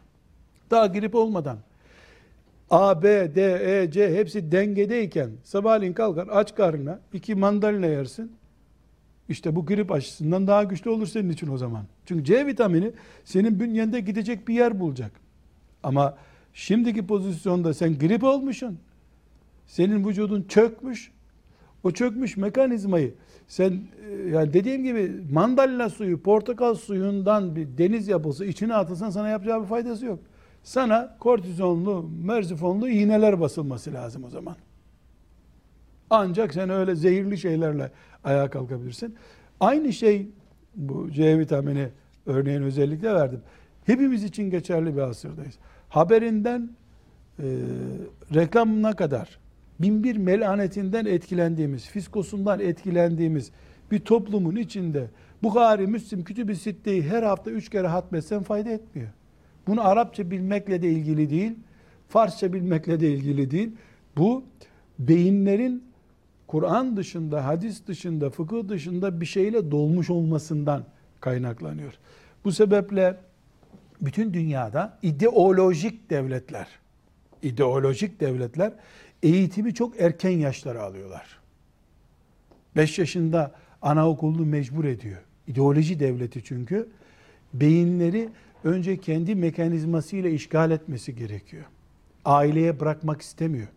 Daha grip olmadan. A, B, D, E, C hepsi dengedeyken sabahleyin kalkar aç karnına iki mandalina yersin. İşte bu grip aşısından daha güçlü olur senin için o zaman. Çünkü C vitamini senin bünyende gidecek bir yer bulacak. Ama şimdiki pozisyonda sen grip olmuşsun. Senin vücudun çökmüş. O çökmüş mekanizmayı sen e, yani dediğim gibi mandalina suyu, portakal suyundan bir deniz yapılsa içine atılsan sana yapacağı bir faydası yok. Sana kortizonlu, merzifonlu iğneler basılması lazım o zaman. Ancak sen öyle zehirli şeylerle ayağa kalkabilirsin. Aynı şey bu C vitamini örneğin özellikle verdim. Hepimiz için geçerli bir asırdayız. Haberinden e, reklamına kadar binbir melanetinden etkilendiğimiz, fiskosundan etkilendiğimiz bir toplumun içinde Bukhari, Müslim, Kütüb-i Sitte'yi her hafta üç kere hatmetsen fayda etmiyor. Bunu Arapça bilmekle de ilgili değil, Farsça bilmekle de ilgili değil. Bu beyinlerin Kur'an dışında, hadis dışında, fıkıh dışında bir şeyle dolmuş olmasından kaynaklanıyor. Bu sebeple bütün dünyada ideolojik devletler, ideolojik devletler eğitimi çok erken yaşlara alıyorlar. 5 yaşında anaokulunu mecbur ediyor. İdeoloji devleti çünkü beyinleri önce kendi mekanizmasıyla işgal etmesi gerekiyor. Aileye bırakmak istemiyor.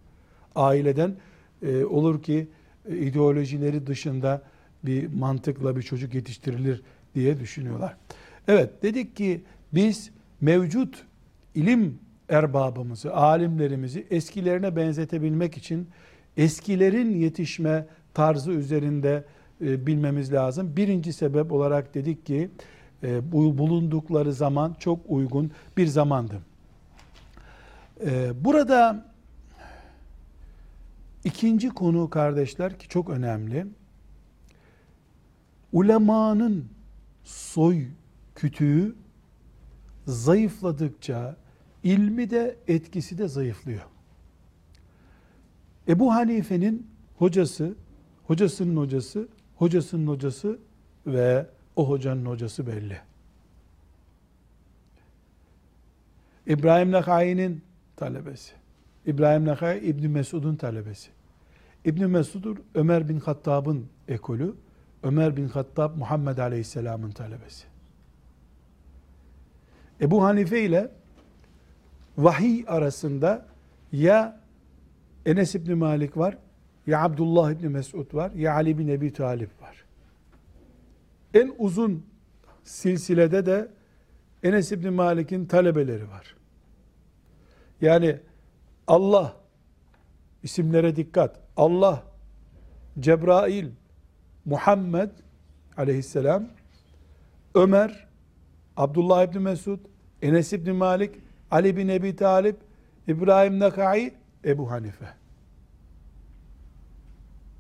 Aileden e, olur ki e, ideolojileri dışında bir mantıkla bir çocuk yetiştirilir diye düşünüyorlar. Evet dedik ki biz mevcut ilim erbabımızı, alimlerimizi eskilerine benzetebilmek için eskilerin yetişme tarzı üzerinde e, bilmemiz lazım. Birinci sebep olarak dedik ki e, bu bulundukları zaman çok uygun bir zamandı. E, burada ikinci konu kardeşler ki çok önemli. Ulemanın soy kütüğü zayıfladıkça ilmi de etkisi de zayıflıyor. Ebu Hanife'nin hocası, hocasının hocası, hocasının hocası ve o hocanın hocası belli. İbrahim Nakai'nin talebesi. İbrahim Nakai İbn Mesud'un talebesi. İbn Mesud'ur Ömer bin Hattab'ın ekolü. Ömer bin Hattab Muhammed Aleyhisselam'ın talebesi. Ebu Hanife ile vahiy arasında ya Enes İbni Malik var, ya Abdullah İbni Mesud var, ya Ali bin Ebi Talip var. En uzun silsilede de Enes İbni Malik'in talebeleri var. Yani Allah, isimlere dikkat, Allah, Cebrail, Muhammed aleyhisselam, Ömer, Abdullah İbni Mesud, Enes İbni Malik, Ali bin Ebi Talip, İbrahim Nakai, Ebu Hanife.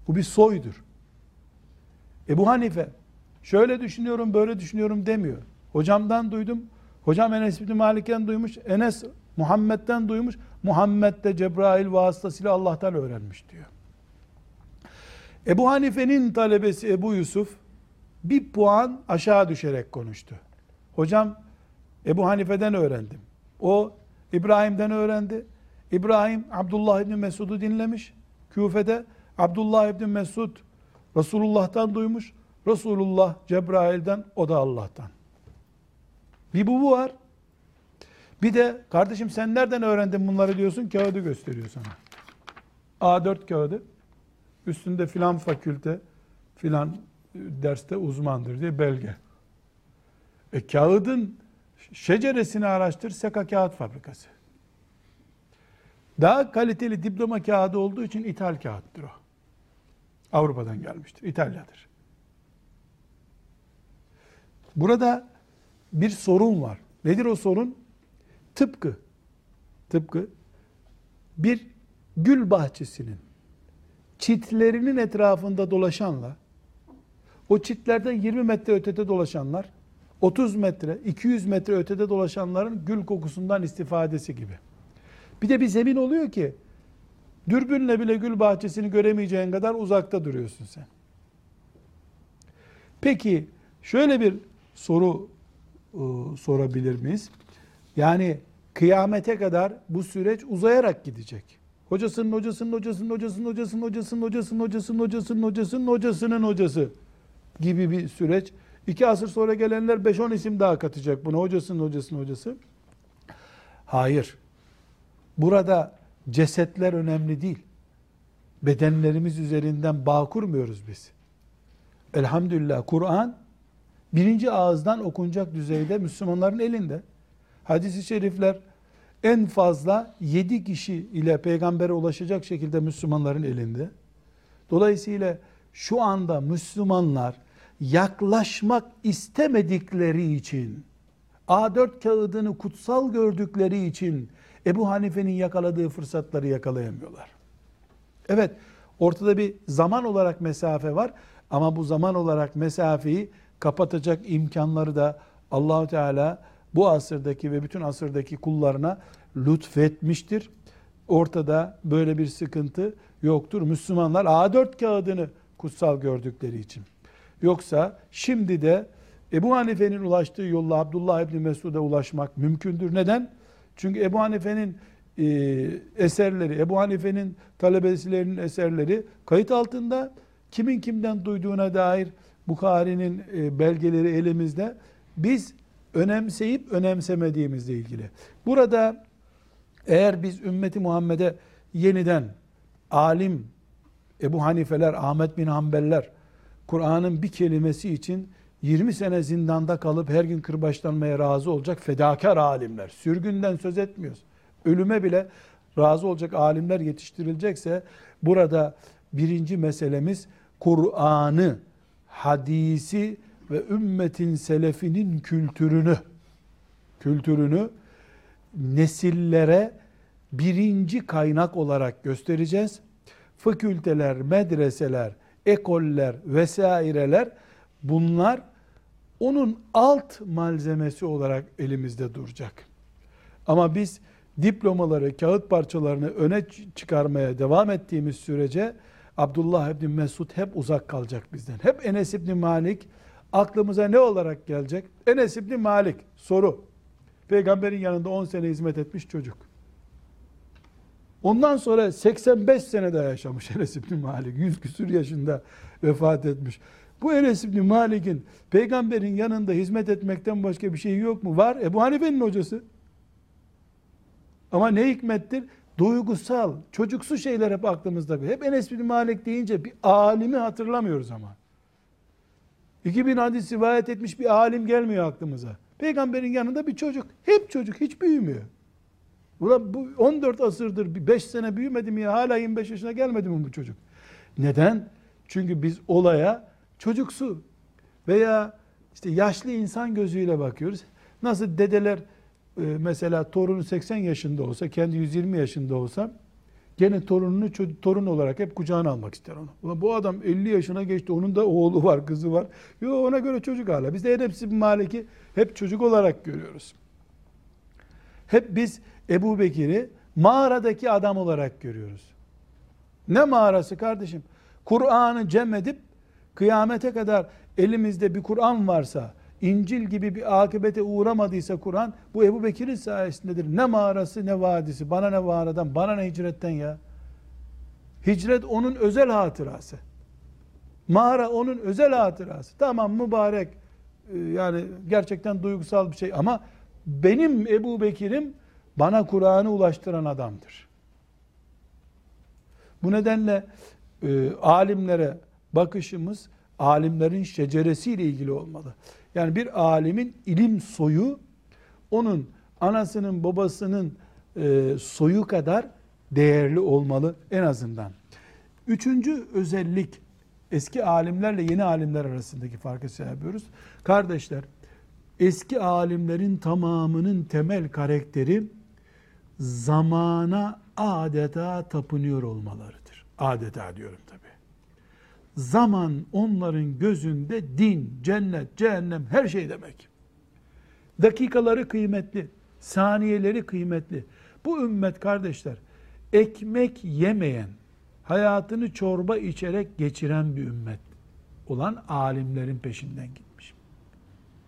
Bu bir soydur. Ebu Hanife şöyle düşünüyorum böyle düşünüyorum demiyor. Hocamdan duydum. Hocam Enes bin Malik'ten duymuş. Enes Muhammed'den duymuş. Muhammed de Cebrail vasıtasıyla Allah'tan öğrenmiş diyor. Ebu Hanife'nin talebesi Ebu Yusuf bir puan aşağı düşerek konuştu. Hocam Ebu Hanife'den öğrendim. O İbrahim'den öğrendi. İbrahim Abdullah İbni Mesud'u dinlemiş. Küfe'de Abdullah İbni Mesud Resulullah'tan duymuş. Resulullah Cebrail'den o da Allah'tan. Bir bu, bu var. Bir de kardeşim sen nereden öğrendin bunları diyorsun kağıdı gösteriyor sana. A4 kağıdı. Üstünde filan fakülte filan derste uzmandır diye belge. E kağıdın şeceresini araştır Seka Kağıt Fabrikası. Daha kaliteli diploma kağıdı olduğu için ithal kağıttır o. Avrupa'dan gelmiştir. İtalya'dır. Burada bir sorun var. Nedir o sorun? Tıpkı tıpkı bir gül bahçesinin çitlerinin etrafında dolaşanla o çitlerden 20 metre ötede dolaşanlar 30 metre, 200 metre ötede dolaşanların gül kokusundan istifadesi gibi. Bir de bir zemin oluyor ki dürbünle bile gül bahçesini göremeyeceğin kadar uzakta duruyorsun sen. Peki Şöyle bir soru e, sorabilir miyiz? Yani kıyamete kadar bu süreç uzayarak gidecek. Hocasının hocasının hocasının hocasının hocasının hocasının hocasının hocasının hocasının hocasının hocasının hocası gibi bir süreç. İki asır sonra gelenler 5-10 isim daha katacak buna. Hocasının hocasının hocası. Hayır. Burada cesetler önemli değil. Bedenlerimiz üzerinden bağ kurmuyoruz biz. Elhamdülillah Kur'an birinci ağızdan okunacak düzeyde Müslümanların elinde. Hadis-i şerifler en fazla yedi kişi ile peygambere ulaşacak şekilde Müslümanların elinde. Dolayısıyla şu anda Müslümanlar yaklaşmak istemedikleri için, A4 kağıdını kutsal gördükleri için Ebu Hanife'nin yakaladığı fırsatları yakalayamıyorlar. Evet, ortada bir zaman olarak mesafe var ama bu zaman olarak mesafeyi kapatacak imkanları da Allahu Teala bu asırdaki ve bütün asırdaki kullarına lütfetmiştir. Ortada böyle bir sıkıntı yoktur. Müslümanlar A4 kağıdını kutsal gördükleri için. Yoksa şimdi de Ebu Hanife'nin ulaştığı yolla Abdullah İbni Mesud'a ulaşmak mümkündür. Neden? Çünkü Ebu Hanife'nin e, eserleri, Ebu Hanife'nin talebesilerinin eserleri kayıt altında. Kimin kimden duyduğuna dair Bukhari'nin e, belgeleri elimizde. Biz önemseyip önemsemediğimizle ilgili. Burada eğer biz ümmeti Muhammed'e yeniden alim Ebu Hanifeler, Ahmet bin Hanbeller Kur'an'ın bir kelimesi için 20 sene zindanda kalıp her gün kırbaçlanmaya razı olacak fedakar alimler. Sürgünden söz etmiyoruz. Ölüme bile razı olacak alimler yetiştirilecekse burada birinci meselemiz Kur'an'ı, hadisi ve ümmetin selefinin kültürünü kültürünü nesillere birinci kaynak olarak göstereceğiz. Fakülteler, medreseler, ekoller vesaireler bunlar onun alt malzemesi olarak elimizde duracak. Ama biz diplomaları, kağıt parçalarını öne çıkarmaya devam ettiğimiz sürece Abdullah İbni Mesud hep uzak kalacak bizden. Hep Enes İbni Malik aklımıza ne olarak gelecek? Enes İbni Malik soru. Peygamberin yanında 10 sene hizmet etmiş çocuk. Ondan sonra 85 sene daha yaşamış Enes İbni Malik. 100 küsür yaşında vefat etmiş. Bu Enes İbni Malik'in peygamberin yanında hizmet etmekten başka bir şey yok mu? Var. Ebu Hanife'nin hocası. Ama ne hikmettir? Duygusal, çocuksu şeyler hep aklımızda. Hep Enes bin Malik deyince bir alimi hatırlamıyoruz ama. 2000 hadis rivayet etmiş bir alim gelmiyor aklımıza. Peygamberin yanında bir çocuk. Hep çocuk, hiç büyümüyor. Ulan bu 14 asırdır 5 sene büyümedi mi ya? Hala 25 yaşına gelmedi mi bu çocuk? Neden? Çünkü biz olaya çocuksu veya işte yaşlı insan gözüyle bakıyoruz. Nasıl dedeler e, mesela torunu 80 yaşında olsa, kendi 120 yaşında olsa gene torununu torun olarak hep kucağına almak ister onu. Ulan bu adam 50 yaşına geçti, onun da oğlu var, kızı var. Yo ona göre çocuk hala. Biz de hepsi bir maliki hep çocuk olarak görüyoruz. Hep biz Ebu Bekir'i mağaradaki adam olarak görüyoruz. Ne mağarası kardeşim? Kur'an'ı cem edip kıyamete kadar elimizde bir Kur'an varsa, İncil gibi bir akıbete uğramadıysa Kur'an, bu Ebu Bekir'in sayesindedir. Ne mağarası ne vadisi. Bana ne mağaradan, bana ne hicretten ya. Hicret onun özel hatırası. Mağara onun özel hatırası. Tamam mübarek, e, yani gerçekten duygusal bir şey ama benim Ebu Bekir'im bana Kur'an'ı ulaştıran adamdır. Bu nedenle e, alimlere bakışımız alimlerin şeceresiyle ilgili olmalı. Yani bir alimin ilim soyu onun anasının babasının e, soyu kadar değerli olmalı en azından. Üçüncü özellik eski alimlerle yeni alimler arasındaki farkı şey. Kardeşler eski alimlerin tamamının temel karakteri zamana adeta tapınıyor olmalarıdır. Adeta diyorum tabi. Zaman onların gözünde din, cennet, cehennem her şey demek. Dakikaları kıymetli, saniyeleri kıymetli. Bu ümmet kardeşler ekmek yemeyen, hayatını çorba içerek geçiren bir ümmet olan alimlerin peşinden gitmiş.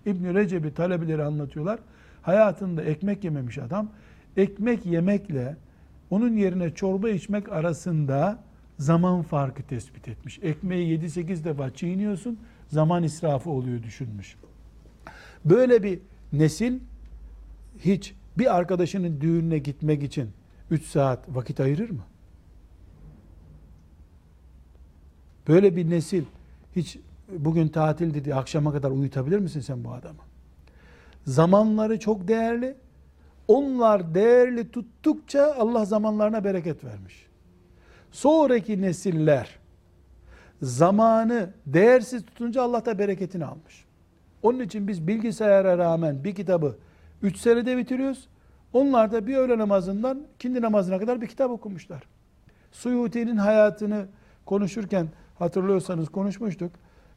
İbn Recep'i talebeleri anlatıyorlar. Hayatında ekmek yememiş adam. Ekmek yemekle onun yerine çorba içmek arasında zaman farkı tespit etmiş. Ekmeği 7-8 defa çiğniyorsun, zaman israfı oluyor düşünmüş. Böyle bir nesil hiç bir arkadaşının düğününe gitmek için 3 saat vakit ayırır mı? Böyle bir nesil hiç bugün tatildi diye akşama kadar uyutabilir misin sen bu adamı? Zamanları çok değerli. Onlar değerli tuttukça Allah zamanlarına bereket vermiş. Sonraki nesiller zamanı değersiz tutunca Allah da bereketini almış. Onun için biz bilgisayara rağmen bir kitabı 3 senede bitiriyoruz. Onlar da bir öğle namazından kindi namazına kadar bir kitap okumuşlar. Suyuti'nin hayatını konuşurken hatırlıyorsanız konuşmuştuk.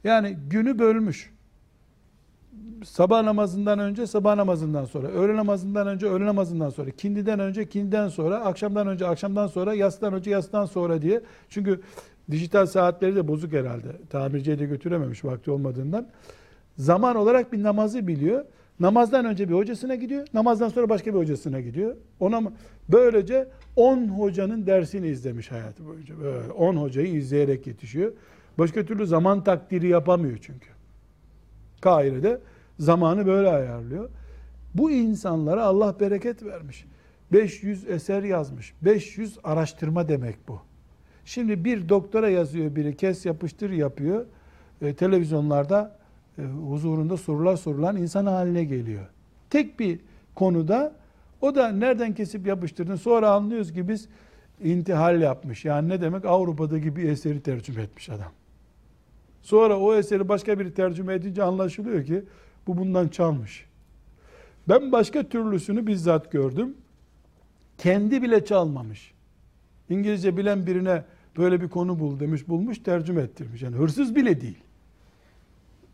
Yani günü bölmüş. Sabah namazından önce, sabah namazından sonra, öğle namazından önce, öğle namazından sonra, kindiden önce, kindiden sonra, akşamdan önce, akşamdan sonra, yastan önce, yastan sonra diye. Çünkü dijital saatleri de bozuk herhalde. Tamirciye de götürememiş vakti olmadığından. Zaman olarak bir namazı biliyor. Namazdan önce bir hocasına gidiyor. Namazdan sonra başka bir hocasına gidiyor. Ona? Böylece 10 hocanın dersini izlemiş hayatı boyunca. Böyle 10 hocayı izleyerek yetişiyor. Başka türlü zaman takdiri yapamıyor çünkü. Kaire'de zamanı böyle ayarlıyor. Bu insanlara Allah bereket vermiş. 500 eser yazmış. 500 araştırma demek bu. Şimdi bir doktora yazıyor biri, kes yapıştır yapıyor. E, televizyonlarda e, huzurunda sorular sorulan insan haline geliyor. Tek bir konuda o da nereden kesip yapıştırdın sonra anlıyoruz ki biz intihal yapmış. Yani ne demek Avrupa'daki bir eseri tercüme etmiş adam. Sonra o eseri başka biri tercüme edince anlaşılıyor ki bu bundan çalmış. Ben başka türlüsünü bizzat gördüm. Kendi bile çalmamış. İngilizce bilen birine böyle bir konu bul demiş, bulmuş, tercüme ettirmiş. Yani hırsız bile değil.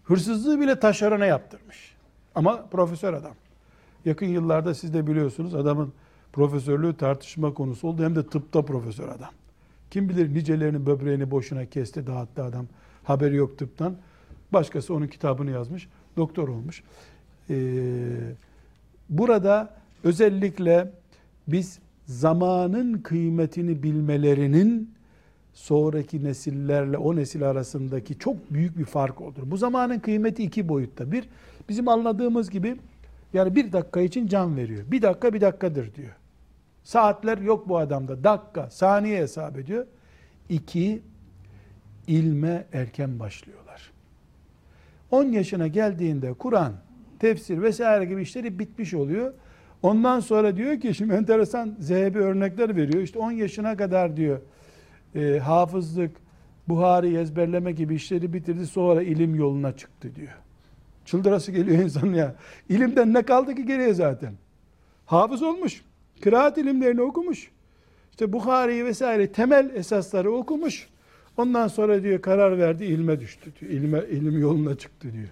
Hırsızlığı bile taşerona yaptırmış. Ama profesör adam. Yakın yıllarda siz de biliyorsunuz adamın profesörlüğü tartışma konusu oldu. Hem de tıpta profesör adam. Kim bilir nicelerinin böbreğini boşuna kesti, dağıttı adam. Haberi yok tıptan. Başkası onun kitabını yazmış. Doktor olmuş. Ee, burada özellikle biz zamanın kıymetini bilmelerinin sonraki nesillerle o nesil arasındaki çok büyük bir fark olur. Bu zamanın kıymeti iki boyutta. Bir, bizim anladığımız gibi yani bir dakika için can veriyor. Bir dakika bir dakikadır diyor. Saatler yok bu adamda. Dakika, saniye hesap ediyor. İki, ilme erken başlıyorlar. 10 yaşına geldiğinde Kur'an, tefsir vesaire gibi işleri bitmiş oluyor. Ondan sonra diyor ki şimdi enteresan zehebi örnekler veriyor. İşte 10 yaşına kadar diyor e, hafızlık, Buhari ezberleme gibi işleri bitirdi sonra ilim yoluna çıktı diyor. Çıldırası geliyor insan ya. İlimden ne kaldı ki geriye zaten? Hafız olmuş. Kıraat ilimlerini okumuş. İşte Bukhari'yi vesaire temel esasları okumuş. Ondan sonra diyor karar verdi ilme düştü diyor. İlme, ilim yoluna çıktı diyor.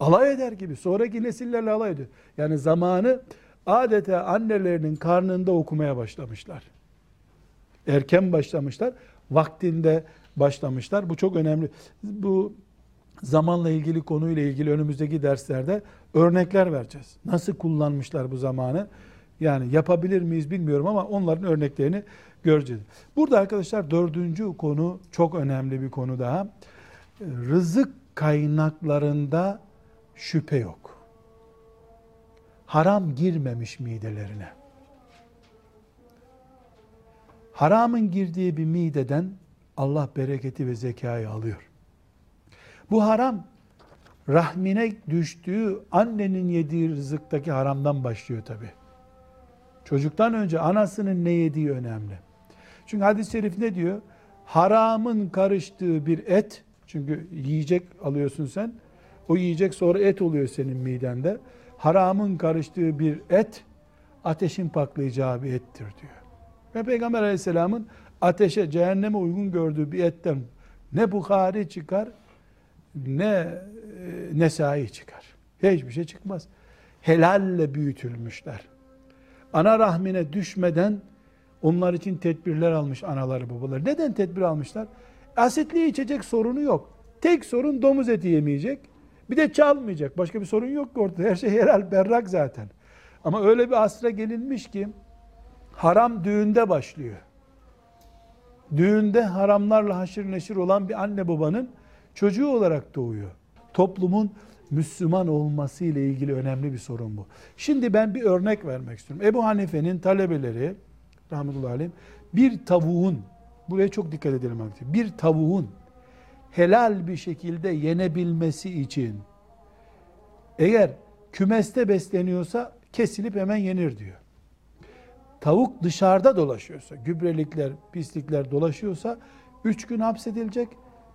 Alay eder gibi. Sonraki nesillerle alay ediyor. Yani zamanı adeta annelerinin karnında okumaya başlamışlar. Erken başlamışlar. Vaktinde başlamışlar. Bu çok önemli. Bu zamanla ilgili konuyla ilgili önümüzdeki derslerde örnekler vereceğiz. Nasıl kullanmışlar bu zamanı? Yani yapabilir miyiz bilmiyorum ama onların örneklerini göreceğiz. Burada arkadaşlar dördüncü konu çok önemli bir konu daha. Rızık kaynaklarında şüphe yok. Haram girmemiş midelerine. Haramın girdiği bir mideden Allah bereketi ve zekayı alıyor. Bu haram rahmine düştüğü annenin yediği rızıktaki haramdan başlıyor tabi. Çocuktan önce anasının ne yediği önemli. Çünkü hadis-i şerif ne diyor? Haramın karıştığı bir et, çünkü yiyecek alıyorsun sen, o yiyecek sonra et oluyor senin midende. Haramın karıştığı bir et, ateşin paklayacağı bir ettir diyor. Ve Peygamber aleyhisselamın ateşe, cehenneme uygun gördüğü bir etten ne Bukhari çıkar, ne e, Nesai çıkar. Hiçbir şey çıkmaz. Helalle büyütülmüşler. Ana rahmine düşmeden onlar için tedbirler almış anaları babaları. Neden tedbir almışlar? Asitli içecek sorunu yok. Tek sorun domuz eti yemeyecek. Bir de çalmayacak. Başka bir sorun yok ki. Her şey helal, berrak zaten. Ama öyle bir asra gelinmiş ki haram düğünde başlıyor. Düğünde haramlarla haşır neşir olan bir anne babanın çocuğu olarak doğuyor. Toplumun Müslüman olması ile ilgili önemli bir sorun bu. Şimdi ben bir örnek vermek istiyorum. Ebu Hanife'nin talebeleri rahmetullahi aleyh bir tavuğun buraya çok dikkat edelim arkadaşlar. Bir tavuğun helal bir şekilde yenebilmesi için eğer kümeste besleniyorsa kesilip hemen yenir diyor. Tavuk dışarıda dolaşıyorsa, gübrelikler, pislikler dolaşıyorsa 3 gün hapsedilecek,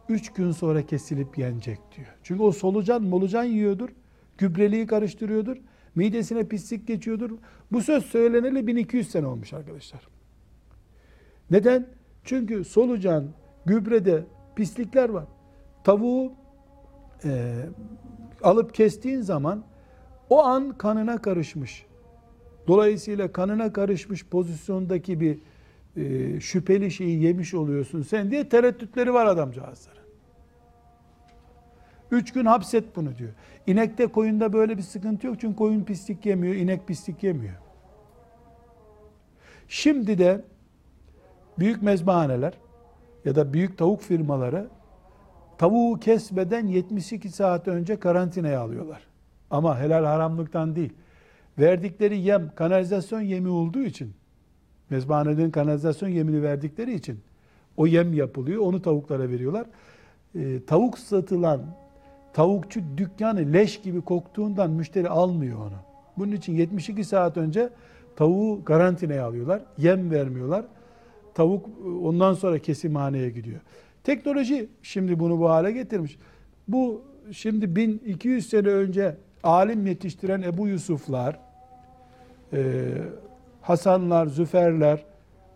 3 gün sonra kesilip yenecek diyor. Çünkü o solucan molucan yiyordur, gübreliği karıştırıyordur, midesine pislik geçiyordur. Bu söz söyleneli 1200 sene olmuş arkadaşlar. Neden? Çünkü solucan, gübrede pislikler var. Tavuğu e, alıp kestiğin zaman o an kanına karışmış. Dolayısıyla kanına karışmış pozisyondaki bir e, şüpheli şeyi yemiş oluyorsun sen diye tereddütleri var adamcağızların. Üç gün hapset bunu diyor. İnekte koyunda böyle bir sıkıntı yok çünkü koyun pislik yemiyor, inek pislik yemiyor. Şimdi de büyük mezbahaneler ya da büyük tavuk firmaları tavuğu kesmeden 72 saat önce karantinaya alıyorlar. Ama helal haramlıktan değil. Verdikleri yem kanalizasyon yemi olduğu için mezbahanelerin kanalizasyon yemini verdikleri için o yem yapılıyor. Onu tavuklara veriyorlar. Ee, tavuk satılan tavukçu dükkanı leş gibi koktuğundan müşteri almıyor onu. Bunun için 72 saat önce tavuğu karantinaya alıyorlar. Yem vermiyorlar. Tavuk ondan sonra kesimhaneye gidiyor. Teknoloji şimdi bunu bu hale getirmiş. Bu şimdi 1200 sene önce alim yetiştiren Ebu Yusuflar, e, Hasanlar, Züferler,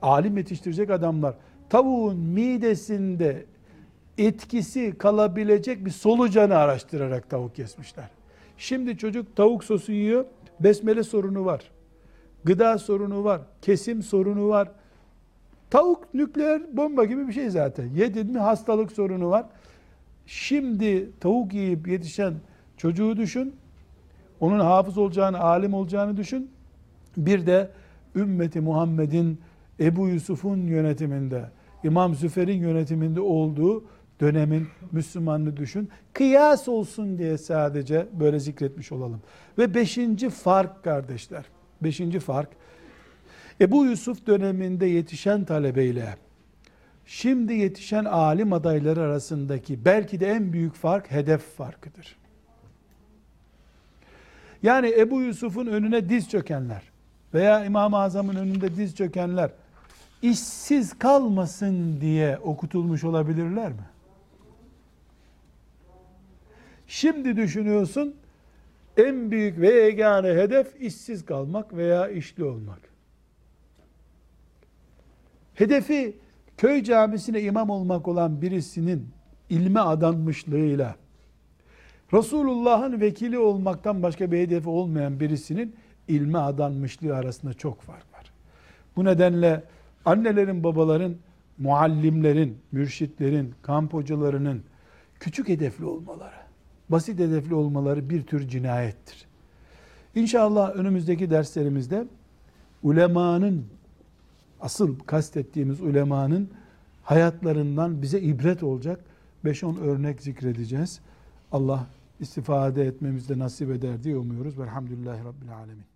alim yetiştirecek adamlar, tavuğun midesinde etkisi kalabilecek bir solucanı araştırarak tavuk kesmişler. Şimdi çocuk tavuk sosu yiyor, besmele sorunu var. Gıda sorunu var, kesim sorunu var. Tavuk nükleer bomba gibi bir şey zaten. Yedin mi hastalık sorunu var. Şimdi tavuk yiyip yetişen çocuğu düşün. Onun hafız olacağını, alim olacağını düşün. Bir de ümmeti Muhammed'in Ebu Yusuf'un yönetiminde, İmam Züfer'in yönetiminde olduğu dönemin Müslümanını düşün. Kıyas olsun diye sadece böyle zikretmiş olalım. Ve beşinci fark kardeşler. Beşinci fark. Ebu Yusuf döneminde yetişen talebeyle şimdi yetişen alim adayları arasındaki belki de en büyük fark hedef farkıdır. Yani Ebu Yusuf'un önüne diz çökenler veya İmam-ı Azam'ın önünde diz çökenler işsiz kalmasın diye okutulmuş olabilirler mi? Şimdi düşünüyorsun en büyük ve yegane hedef işsiz kalmak veya işli olmak. Hedefi köy camisine imam olmak olan birisinin ilme adanmışlığıyla Resulullah'ın vekili olmaktan başka bir hedefi olmayan birisinin ilme adanmışlığı arasında çok fark var. Bu nedenle annelerin, babaların, muallimlerin, mürşitlerin, kamp hocalarının küçük hedefli olmaları, basit hedefli olmaları bir tür cinayettir. İnşallah önümüzdeki derslerimizde ulemanın, asıl kastettiğimiz ulemanın hayatlarından bize ibret olacak 5-10 örnek zikredeceğiz. Allah istifade etmemizi de nasip eder diye umuyoruz. Velhamdülillahi Rabbil Alemin.